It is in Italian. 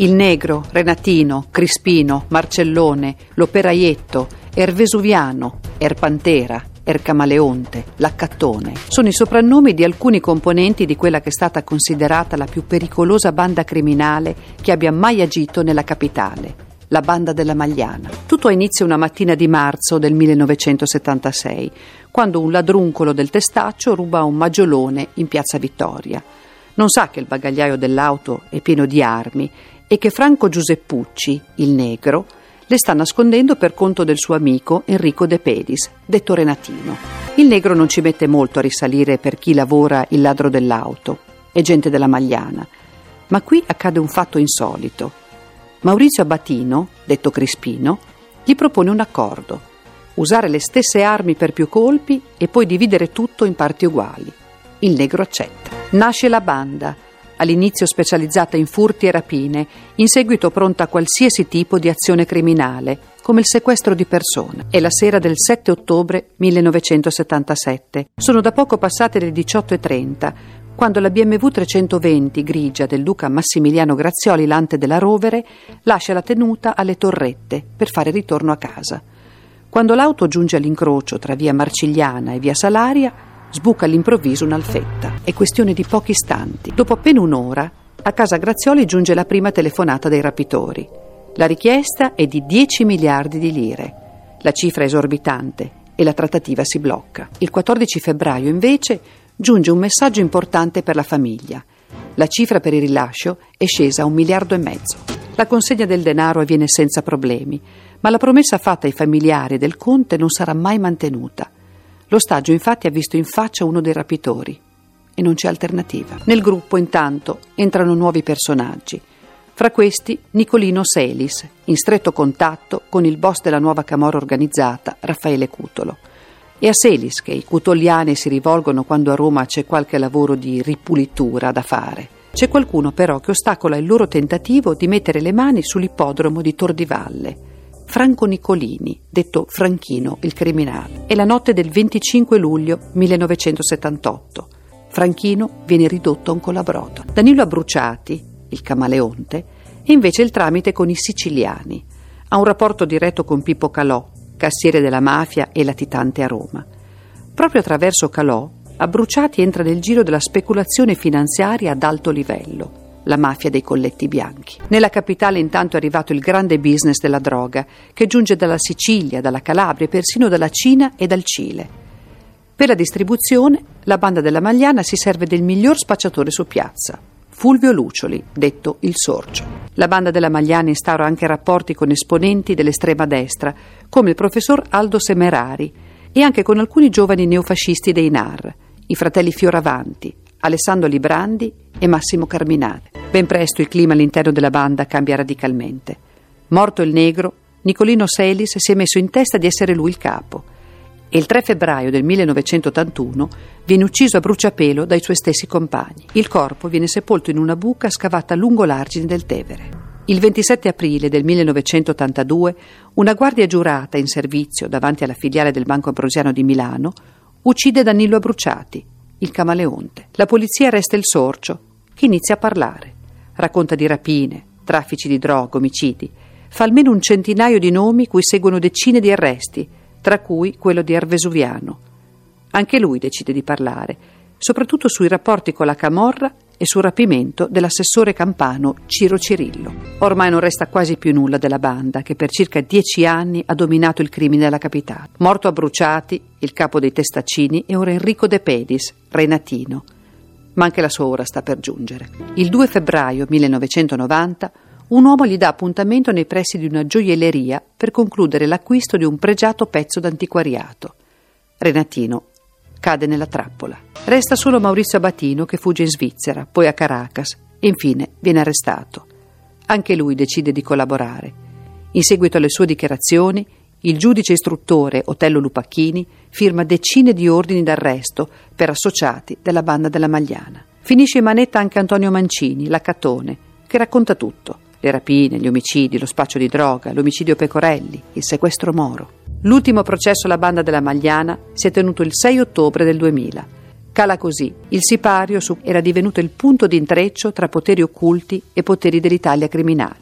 Il Negro, Renatino, Crispino, Marcellone, L'Operaietto, Ervesuviano, Erpantera, Ercamaleonte, Laccattone. Sono i soprannomi di alcuni componenti di quella che è stata considerata la più pericolosa banda criminale che abbia mai agito nella capitale la banda della Magliana. Tutto ha inizio una mattina di marzo del 1976, quando un ladruncolo del testaccio ruba un maggiolone in piazza Vittoria. Non sa che il bagagliaio dell'auto è pieno di armi e che Franco Giuseppucci, il negro, le sta nascondendo per conto del suo amico Enrico De Pedis, detto Renatino. Il negro non ci mette molto a risalire per chi lavora il ladro dell'auto, è gente della Magliana. Ma qui accade un fatto insolito. Maurizio Abatino, detto Crispino, gli propone un accordo, usare le stesse armi per più colpi e poi dividere tutto in parti uguali. Il negro accetta. Nasce la banda, all'inizio specializzata in furti e rapine, in seguito pronta a qualsiasi tipo di azione criminale, come il sequestro di persona. È la sera del 7 ottobre 1977. Sono da poco passate le 18.30 quando la BMW 320 grigia del duca Massimiliano Grazioli Lante della Rovere lascia la tenuta alle torrette per fare ritorno a casa. Quando l'auto giunge all'incrocio tra via Marcigliana e via Salaria, sbuca all'improvviso un'alfetta. È questione di pochi istanti. Dopo appena un'ora, a casa Grazioli giunge la prima telefonata dei rapitori. La richiesta è di 10 miliardi di lire. La cifra è esorbitante e la trattativa si blocca. Il 14 febbraio, invece, giunge un messaggio importante per la famiglia. La cifra per il rilascio è scesa a un miliardo e mezzo. La consegna del denaro avviene senza problemi, ma la promessa fatta ai familiari del conte non sarà mai mantenuta. L'ostaggio infatti ha visto in faccia uno dei rapitori e non c'è alternativa. Nel gruppo intanto entrano nuovi personaggi. Fra questi Nicolino Selis, in stretto contatto con il boss della nuova camorra organizzata, Raffaele Cutolo. È a Selis che i cutoliani si rivolgono quando a Roma c'è qualche lavoro di ripulitura da fare. C'è qualcuno però che ostacola il loro tentativo di mettere le mani sull'ippodromo di Tor di Valle. Franco Nicolini, detto Franchino, il criminale. È la notte del 25 luglio 1978. Franchino viene ridotto a un colabrodo. Danilo Abbruciati, il camaleonte, è invece il tramite con i siciliani. Ha un rapporto diretto con Pippo Calò, cassiere della mafia e latitante a Roma. Proprio attraverso Calò, Abbruciati entra nel giro della speculazione finanziaria ad alto livello, la mafia dei colletti bianchi. Nella capitale intanto è arrivato il grande business della droga, che giunge dalla Sicilia, dalla Calabria persino dalla Cina e dal Cile. Per la distribuzione, la banda della Magliana si serve del miglior spacciatore su piazza, Fulvio Lucioli, detto il Sorcio. La banda della Magliana instaura anche rapporti con esponenti dell'estrema destra, come il professor Aldo Semerari, e anche con alcuni giovani neofascisti dei NAR, i fratelli Fioravanti, Alessandro Librandi e Massimo Carminale. Ben presto il clima all'interno della banda cambia radicalmente. Morto il negro, Nicolino Selis si è messo in testa di essere lui il capo e il 3 febbraio del 1981 viene ucciso a bruciapelo dai suoi stessi compagni. Il corpo viene sepolto in una buca scavata lungo l'argine del Tevere. Il 27 aprile del 1982 una guardia giurata in servizio davanti alla filiale del Banco Ambrosiano di Milano uccide Danilo Abruciati, il camaleonte. La polizia arresta il sorcio, che inizia a parlare. Racconta di rapine, traffici di droga, omicidi. Fa almeno un centinaio di nomi cui seguono decine di arresti, tra cui quello di Arvesuviano. Anche lui decide di parlare, soprattutto sui rapporti con la Camorra e sul rapimento dell'assessore campano Ciro Cirillo. Ormai non resta quasi più nulla della banda che per circa dieci anni ha dominato il crimine della capitale. Morto a Bruciati, il capo dei testaccini è ora Enrico De Pedis, renatino. Ma anche la sua ora sta per giungere. Il 2 febbraio 1990 un uomo gli dà appuntamento nei pressi di una gioielleria per concludere l'acquisto di un pregiato pezzo d'antiquariato. Renatino cade nella trappola. Resta solo Maurizio Abatino che fugge in Svizzera, poi a Caracas e infine viene arrestato. Anche lui decide di collaborare. In seguito alle sue dichiarazioni, il giudice istruttore Otello Lupacchini firma decine di ordini d'arresto per associati della banda della Magliana. Finisce in manetta anche Antonio Mancini, l'accatone, che racconta tutto: le rapine, gli omicidi, lo spaccio di droga, l'omicidio Pecorelli, il sequestro Moro. L'ultimo processo alla banda della Magliana si è tenuto il 6 ottobre del 2000. Cala così. Il sipario su- era divenuto il punto d'intreccio tra poteri occulti e poteri dell'Italia criminale.